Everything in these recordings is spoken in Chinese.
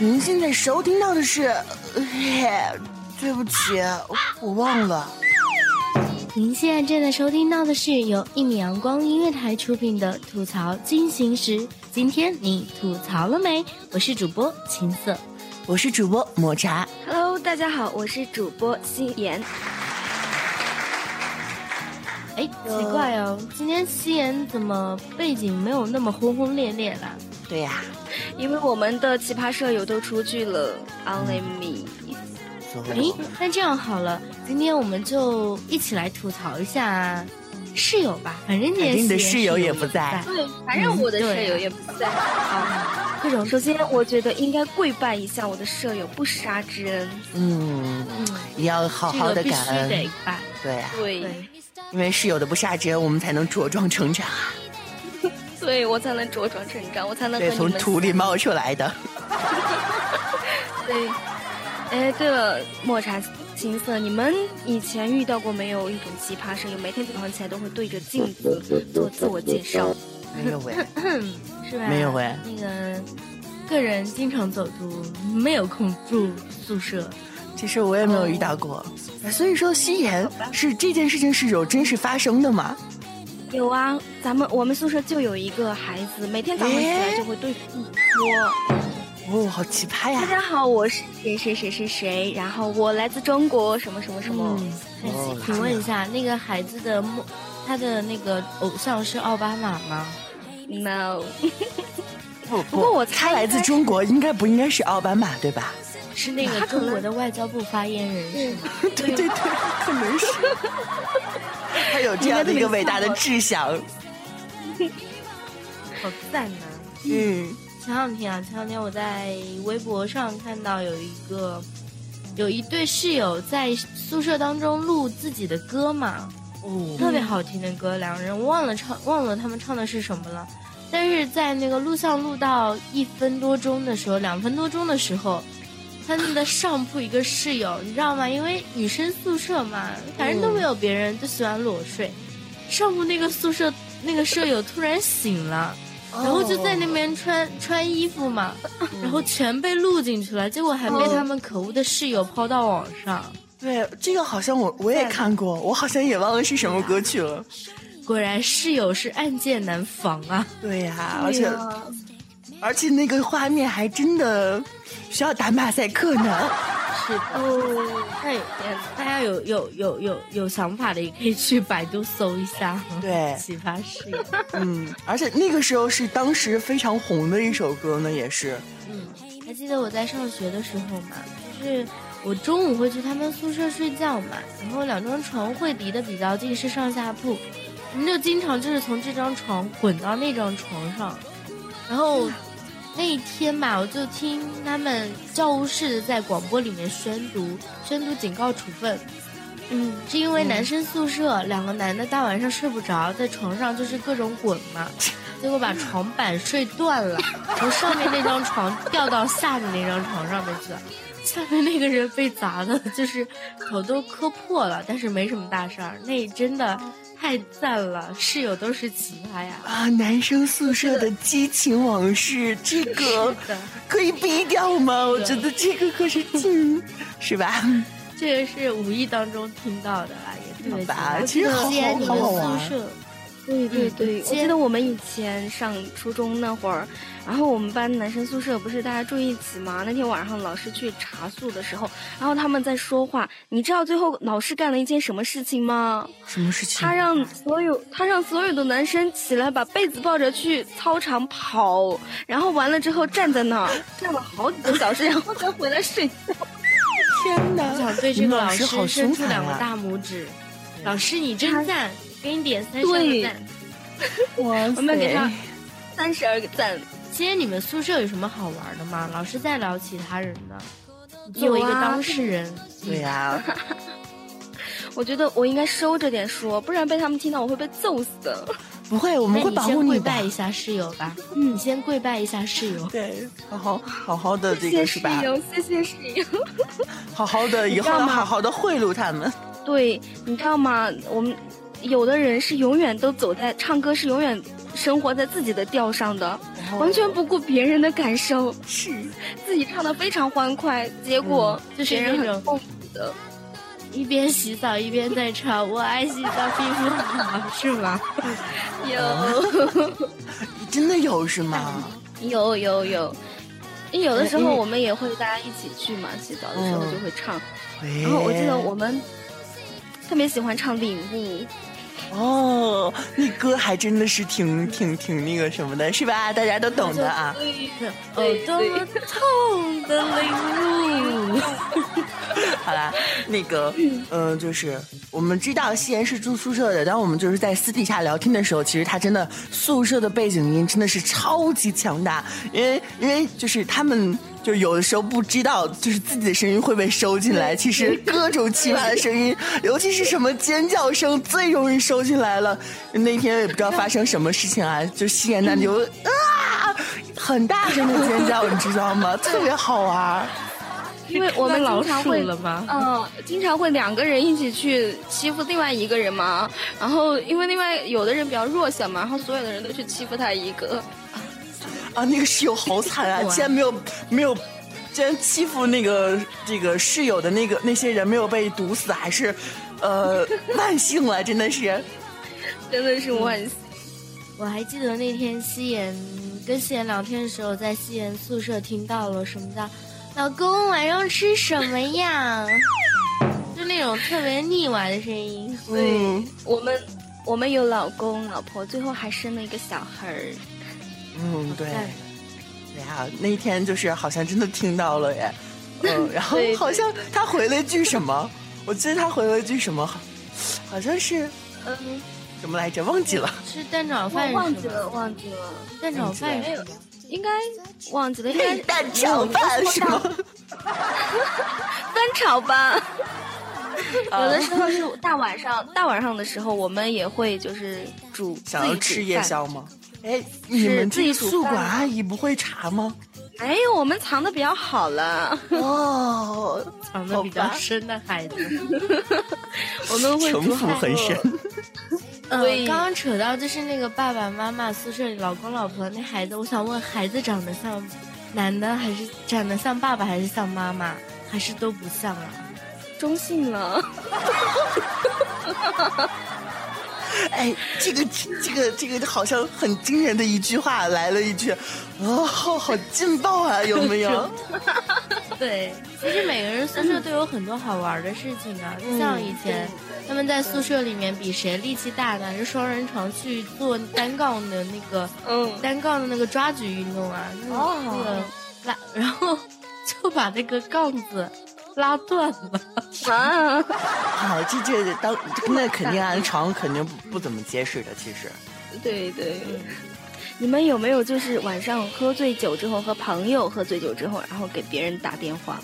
您现在收听到的是，呃对不起，我忘了。您现在正在收听到的是由一米阳光音乐台出品的《吐槽进行时》。今天你吐槽了没？我是主播青色。我是主播抹茶，Hello，大家好，我是主播心妍。哎，奇怪哦，今天夕颜怎么背景没有那么轰轰烈烈了？对呀、因为我们的奇葩舍友都出去了，Only me。哎，那这样好了，今天我们就一起来吐槽一下室友吧。反正你的室友也不不在对，反正我的室友也不在。啊，各种，首先我觉得应该跪拜一下我的舍友不杀之恩。嗯，嗯，也要好好的感恩。对啊、对，因为室友的不杀之恩，我们才能茁壮成长啊！对我才能茁壮成长，我才能对，从土里冒出来的。对，哎，对了，抹茶青色，你们以前遇到过没有一种奇葩舍友，每天早上起来都会对着镜子做自我介绍？没有喂，是吧？没有喂那个个人经常走读，没有空住宿舍。其实我也没有遇到过。所以说，夕颜是这件事情是有真实发生的吗？有啊，咱们我们宿舍就有一个孩子，每天早上起来就会对着镜子说。哦，好奇葩呀大！家好，我是谁谁谁谁谁，然后我来自中国，什么什么什么。嗯，哦请问一下，那个孩子的梦，他的那个偶像是奥巴马吗？No，不不过我猜他来自中国，应该不应该是奥巴马对吧？是那个中国的外交部发言人是吗？对对对，可能是。他有这样的一个伟大的志向。好赞呐、嗯，前两天啊，前两天我在微博上看到有一个，有一对室友在宿舍当中录自己的歌嘛，哦，特别好听的歌，两个人忘了唱，忘了他们唱的是什么了。但是在那个录像录到一分多钟的时候，两分多钟的时候，他们的上铺一个室友，你知道吗？因为女生宿舍嘛，反正都没有别人，就喜欢裸睡。上铺那个宿舍那个舍友突然醒了，然后就在那边穿穿衣服嘛，然后全被录进去了，结果还被他们可恶的室友抛到网上。对，这个好像我我也看过，我好像也忘了是什么歌曲了。果然室友是暗箭难防啊！对呀、而且而且那个画面还真的需要打马赛克呢。是的，哦，那有大家有有有有有想法的，也可以去百度搜一下。对奇葩室友。嗯，而且那个时候是当时非常红的一首歌呢，也是。嗯，还记得我在上学的时候嘛，就是我中午会去他们宿舍睡觉嘛，然后两张床会离得比较近，是上下铺，我们就经常就是从这张床滚到那张床上，然后那一天吧，我就听他们教务室在广播里面宣读宣读警告处分。嗯，是因为男生宿舍、两个男的大晚上睡不着，在床上就是各种滚嘛，结果把床板睡断了，从上面那张床掉到下面那张床上面去了。下面那个人被砸的，就是头都磕破了，但是没什么大事儿。那真的太赞了，室友都是奇葩呀！啊，男生宿舍的激情往事，这个，可以逼掉吗？我觉得这个可是禁，是吧？这个是无意当中听到的啦，也特别好吧其实好好好玩宿舍对对对，嗯我记得我们以前上初中那会儿，然后我们班男生宿舍不是大家住一起吗？那天晚上老师去查宿的时候，然后他们在说话，你知道最后老师干了一件什么事情吗？什么事情？他让所有他让所有的男生起来，把被子抱着去操场跑，然后完了之后站在那儿站了好几个小时，然后再回来睡觉。天我！想对这个老师好伸出！两个大拇指，老师你真赞，给你点三十二个赞。哇我们给他！三十二个赞。今天你们宿舍有什么好玩的吗？老是在聊其他人呢。作为一个当事人，对呀、我觉得我应该收着点说，不然被他们听到我会被揍死的。不会，我们会保护你的。跪拜一下室友吧。嗯，你先跪拜一下室友。对，好好好好的这个是吧？室友，谢谢室友。好好的，以后好好的贿赂他们。对，你知道吗？我们有的人是永远都走在唱歌，是永远生活在自己的调上的，完全不顾别人的感受，是，自己唱的非常欢快，结果就是别人那种很痛苦的。一边洗澡一边在唱，我爱洗澡，皮肤好，是吗？有真的有是吗？有有有，有的时候我们也会大家一起去嘛，洗澡的时候嗯就会唱。然然后我记得我们特别喜欢唱《领悟》，哦，那歌还真的是挺挺挺那个什么的，是吧？大家都懂的啊。哦，多么 痛的领悟。好啦，那个，嗯、就是我们知道西妍是住宿舍的，当我们就是在私底下聊天的时候，其实他真的宿舍的背景音真的是超级强大，因为因为就是他们。就有的时候不知道，就是自己的声音会被收进来。其实各种奇葩的声音，尤其是什么尖叫声，最容易收进来了。那天也不知道发生什么事情啊，就西妍那就啊，很大声的尖叫，你知道吗？特别好玩。因为我们经常会了吗？嗯，经常会两个人一起去欺负另外一个人嘛。然后因为另外有的人比较弱小嘛，然后所有的人都去欺负他一个。啊，那个室友好惨啊！竟然没有没有，竟然欺负那个这个室友的那个那些人没有被毒死，还是呃 万幸了，真的是。真的是万幸。我还记得那天西妍跟西妍聊天的时候，在西妍宿舍听到了什么叫“老公晚上吃什么呀”，就那种特别腻歪的声音。嗯。我们我们有老公老婆，最后还生了一个小孩儿。嗯，对，赞对呀，那一天就是好像真的听到了耶，嗯，然后好像他回了一句什么，我记得他回了一句什么，好像是嗯，什么来着，忘记了。吃蛋炒饭忘？记了，忘记了，蛋炒饭。是吗？应该忘记了，应该内 蛋炒饭 是吗？翻炒吧。有的时候是大晚上，大晚上的时候，我们也会就是煮想要自己煮吃夜。宵吗？哎，你们自己煮这个宿管阿姨不会查吗？哎呦，我们藏的比较好了，哦，藏的比较深的孩子。我们会城煮好府很深。嗯，刚刚扯到就是那个爸爸妈妈宿舍里老公老婆那孩子，我想问，孩子长得像男的还是长得像爸爸还是像妈妈，还是都不像啊？中性了。哎，这个这个这个好像很惊人的一句话来了一句，哦，好劲爆啊，有没有？对，其实每个人宿舍都有很多好玩的事情啊，像以前他们在宿舍里面比谁力气大，拿着双人床去做单杠的那个嗯，单杠的那个抓举运动啊，那个哦那个拉，然后 就把那个杠子拉断了。啊，好，这这当那肯定啊，床肯定不不怎么结实的，其实。对对。你们有没有就是晚上喝醉酒之后和朋友喝醉酒之后，然后给别人打电话，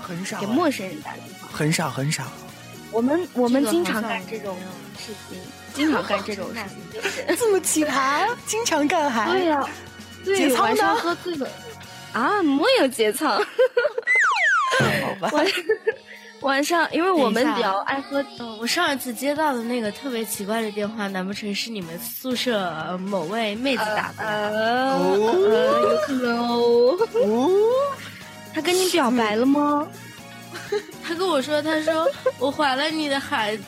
很少啊，给陌生人打电话？很少很少。我们我们经常干这种事情，经常干这种事情。就是这么奇葩，经常干还对呀、对，节操晚上呢喝醉了啊，没有节操。好吧？晚晚上，因为我们比较爱喝，嗯，我上一次接到的那个特别奇怪的电话，难不成是你们宿舍呃某位妹子打的？有可能哦。哦，他跟你表白了吗？她跟我说，他说我怀了你的孩子，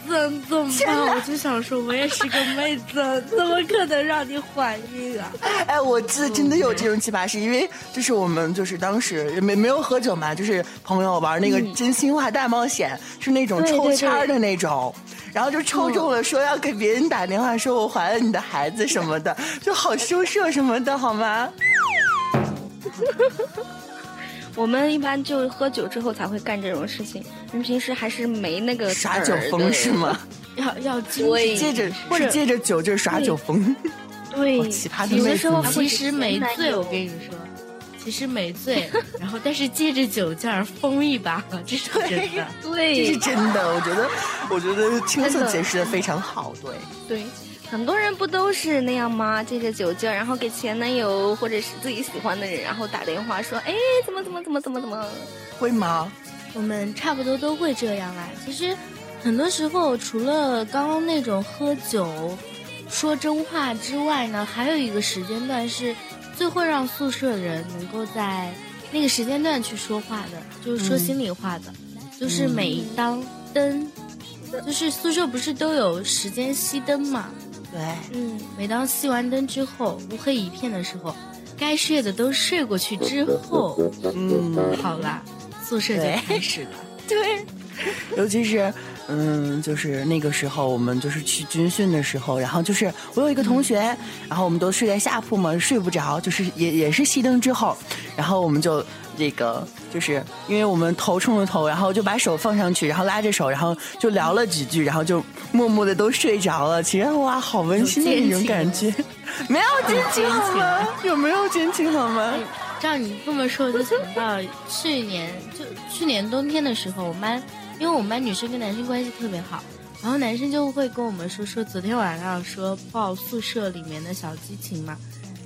怎么办？我就想说，我也是个妹子，怎么可能让你怀孕啊？哎，我记得真的有这种奇葩事，因为就是我们就是当时也没没有喝酒嘛，就是朋友玩那个真心话大冒险，是那种抽签的那种。然后就抽中了，说要给别人打电话，说我怀了你的孩子什么的，就好羞涩什么的，好吗？我们一般就是喝酒之后才会干这种事情，你平时还是没那个耍酒疯是？吗？要要精对借着或者是借着酒劲儿耍酒疯。对，好奇葩的有妹子呢的时候其实没醉，我跟你说，其实没醉，然后但是借着酒劲儿疯一把，这是真的。对，这是真的。我觉得，我觉得青涩解释的非常好。对对，很多人不都是那样吗？借着酒劲儿，然后给前男友或者是自己喜欢的人，然后打电话说，哎，怎么怎么怎么怎么怎么？会吗？我们差不多都会这样啦。其实，很多时候除了刚刚那种喝酒说真话之外呢，还有一个时间段是最会让宿舍人能够在那个时间段去说话的，就是说心里话的，就是每当灯，就是宿舍不是都有时间熄灯嘛？对，嗯，每当熄完灯之后，乌黑一片的时候，该睡的都睡过去之后，嗯，好啦，宿舍就对开始了。对，尤其是，嗯，就是那个时候，我们就是去军训的时候，然后就是我有一个同学，然后我们都睡在下铺嘛，睡不着，就是也也是熄灯之后，然后我们就这个就是因为我们头冲着头，然后就把手放上去，然后拉着手，然后就聊了几句，然后就默默的都睡着了。其实哇，好温馨的那种感觉，没有奸情好吗？有没有奸情好吗？照你这么说，我就想到去年就去年冬天的时候，我们班因为我们班女生跟男生关系特别好，然后男生就会跟我们说说昨天晚上说抱宿舍里面的小激情嘛，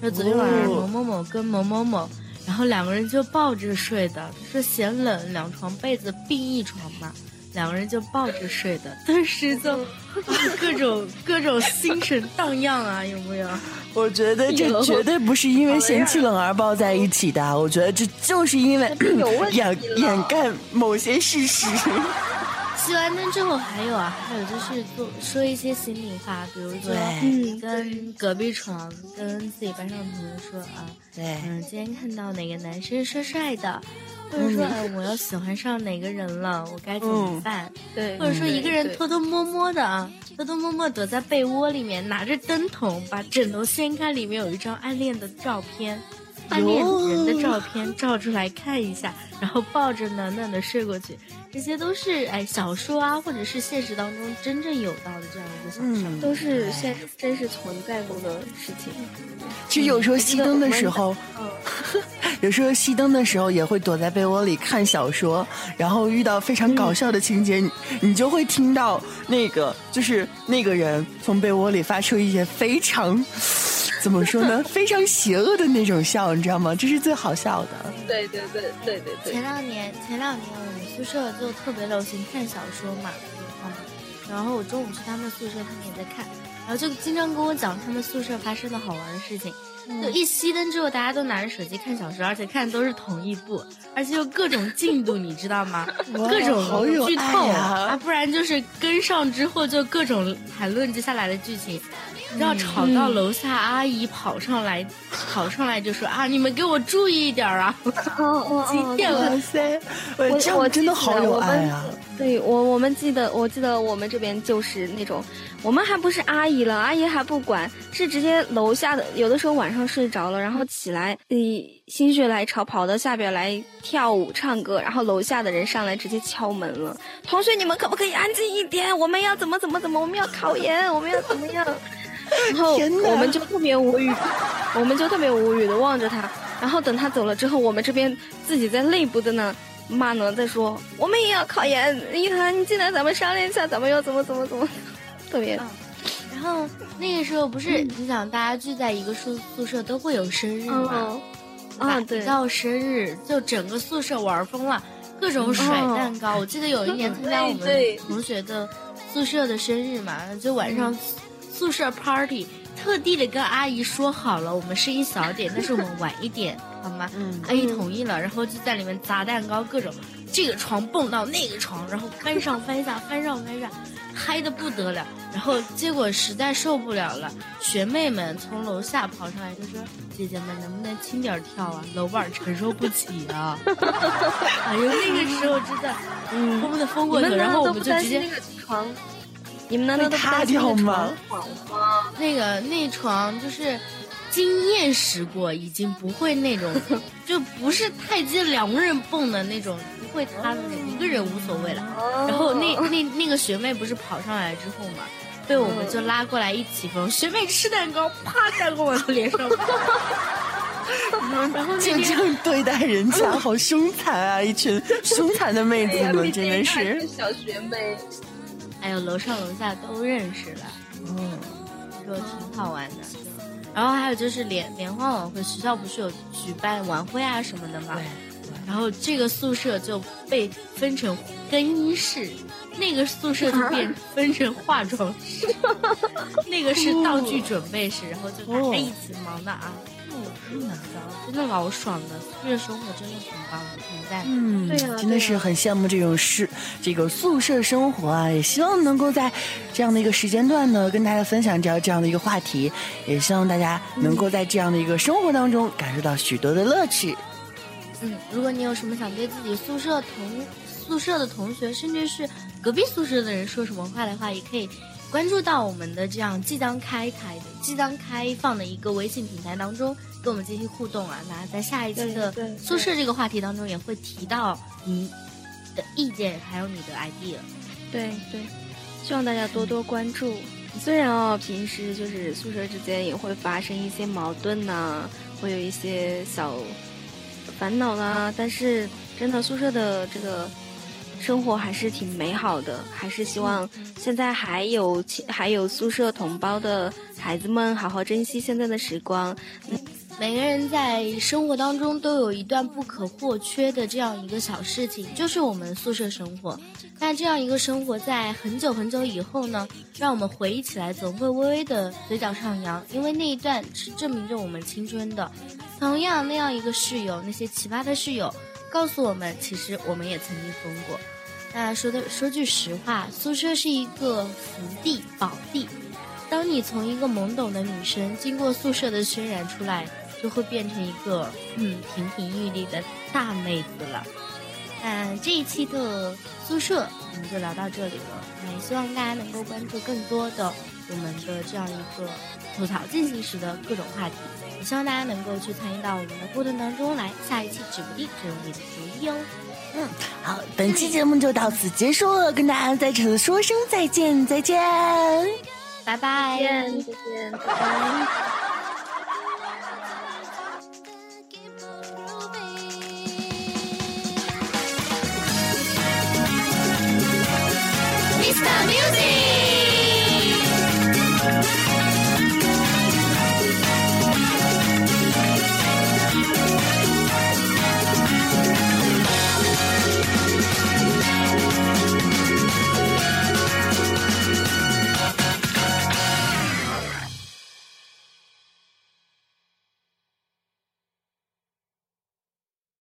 说昨天晚上某某某跟某某某，然后两个人就抱着睡的，说嫌冷，两床被子并一床嘛。两个人就抱着睡的，当时就、啊、各种各种心神荡漾啊，有没有？我觉得这绝对不是因为嫌弃冷而抱在一起的，我觉得这就是因为 掩掩盖某些事实。熄完灯之后还有啊，还有就是做说一些心里话，比如说跟隔壁床、跟自己班上的同学说啊，对，嗯，今天看到哪个男生帅帅的，或者说哎我要喜欢上哪个人了，我该怎么办？对，或者说一个人偷偷摸摸的啊，偷偷摸摸躲在被窝里面，拿着灯筒把枕头掀开，里面有一张暗恋的照片。暗恋人的照片照出来看一下，然后抱着暖暖的睡过去，这些都是哎小说啊，或者是现实当中真正有到的这样一个小事。嗯，都是现实真实存在过的事情。其实有时候熄灯的时候，有时候熄灯的时候也会躲在被窝里看小说，然后遇到非常搞笑的情节，你你就会听到那个就是那个人从被窝里发出一些非常 怎么说呢，非常邪恶的那种笑，你知道吗？这是最好笑的。对对对对对对前两年，前两年我们宿舍就特别流行看小说嘛，嗯，然后我中午去他们宿舍，他们也在看，然后就经常跟我讲他们宿舍发生的好玩的事情。就一熄灯之后，大家都拿着手机看小说，而且看的都是同一部，而且有各种进度，你知道吗？各种剧透啊啊，不然就是跟上之后就各种谈论接下来的剧情。你知道吵到楼下阿姨跑上来，跑上来就说啊，你们给我注意一点啊！哦哦几点了？哇塞，我这样真的好有爱啊！对我，我们记得，我记得我们这边就是那种，我们还不是阿姨了，阿姨还不管，是直接楼下的，有的时候晚上睡着了，然后起来，呃，心血来潮跑到下边来跳舞唱歌，然后楼下的人上来直接敲门了，同学你们可不可以安静一点？我们要怎么怎么怎么，我们要考研，我们要怎么样？然后我们就特别无语，我们就特别无语的望着他，然后等他走了之后，我们这边自己在内部的呢骂呢，再说我们也要考研，一涵你进来咱们商量一下，咱们要怎么怎么怎么，特别。然后那个时候不是，你想大家聚在一个宿宿舍都会有生日嘛，嗯对吧？啊对。一到生日就整个宿舍玩疯了，各种甩蛋糕。我记得有一年 参加我们同学的宿舍的生日嘛，就晚上宿舍 party，特地的跟阿姨说好了，我们声音小点，但是我们晚一点，好吗？嗯阿姨同意了，然后就在里面砸蛋糕，各种这个床蹦到那个床，然后翻上翻下，翻上翻下，嗨的不得了。然后结果实在受不了了，学妹们从楼下跑上来就说：“姐姐们能不能轻点跳啊？楼板承受不起啊！”哎 呦，那个时候真的，嗯，疯的疯过去，然后我们就直接那个床？你们难道都不塌担心那个掉吗床晃吗？那个那床就是经验识过，已经不会那种，就不是太极两个人蹦的那种，不会塌的那种，一个人无所谓了。然后那那那个学妹不是跑上来之后嘛，被我们就拉过来一起疯，学妹吃蛋糕，啪蛋糕往她脸上 然后就这样对待人家，好凶残啊！一群凶残的妹子们，真的是小学妹。还有楼上楼下都认识了，嗯，就挺好玩的。然后还有就是联联欢晚会，学校不是有举办晚会啊什么的吗？然后这个宿舍就被分成更衣室，那个宿舍就 变分成化妆室，那个是道具准备室，然后就大家一起忙的啊。真的老爽的，宿舍生活真的很棒，很赞。嗯，对啊真的是很羡慕这种是这个宿舍生活啊！也希望能够在这样的一个时间段呢，跟大家分享这样这样的一个话题，也希望大家能够在这样的一个生活当中感受到许多的乐趣。嗯，如果你有什么想对自己宿舍同宿舍的同学，甚至是隔壁宿舍的人说什么话的话，也可以关注到我们的这样即将开台的、即将开放的一个微信平台当中，跟我们进行互动啊。那在下一期的宿舍这个话题当中，也会提到你的意见，还有你的 idea。对对，希望大家多多关注。虽然哦，平时就是宿舍之间也会发生一些矛盾呐、会有一些小烦恼啦，但是真的宿舍的这个生活还是挺美好的，还是希望现在还有还有宿舍同胞的孩子们好好珍惜现在的时光。每个人在生活当中都有一段不可或缺的这样一个小事情，就是我们宿舍生活。但这样一个生活在很久很久以后呢，让我们回忆起来总会微微的嘴角上扬，因为那一段是证明着我们青春的。同样，那样一个室友，那些奇葩的室友，告诉我们，其实我们也曾经疯过。那说的说句实话，宿舍是一个福地宝地。当你从一个懵懂的女生经过宿舍的渲染出来，就会变成一个嗯亭亭玉立的大妹子了。那这一期的宿舍我们就聊到这里了。也希望大家能够关注更多的我们的这样一个吐槽进行时的各种话题。也希望大家能够去参与到我们的互动当中来。下一期指不定就有你的主意哦。嗯好，本期节目就到此结束了，跟大家在此说声再见，再见。拜拜。再见，再见，拜拜。Mr. Music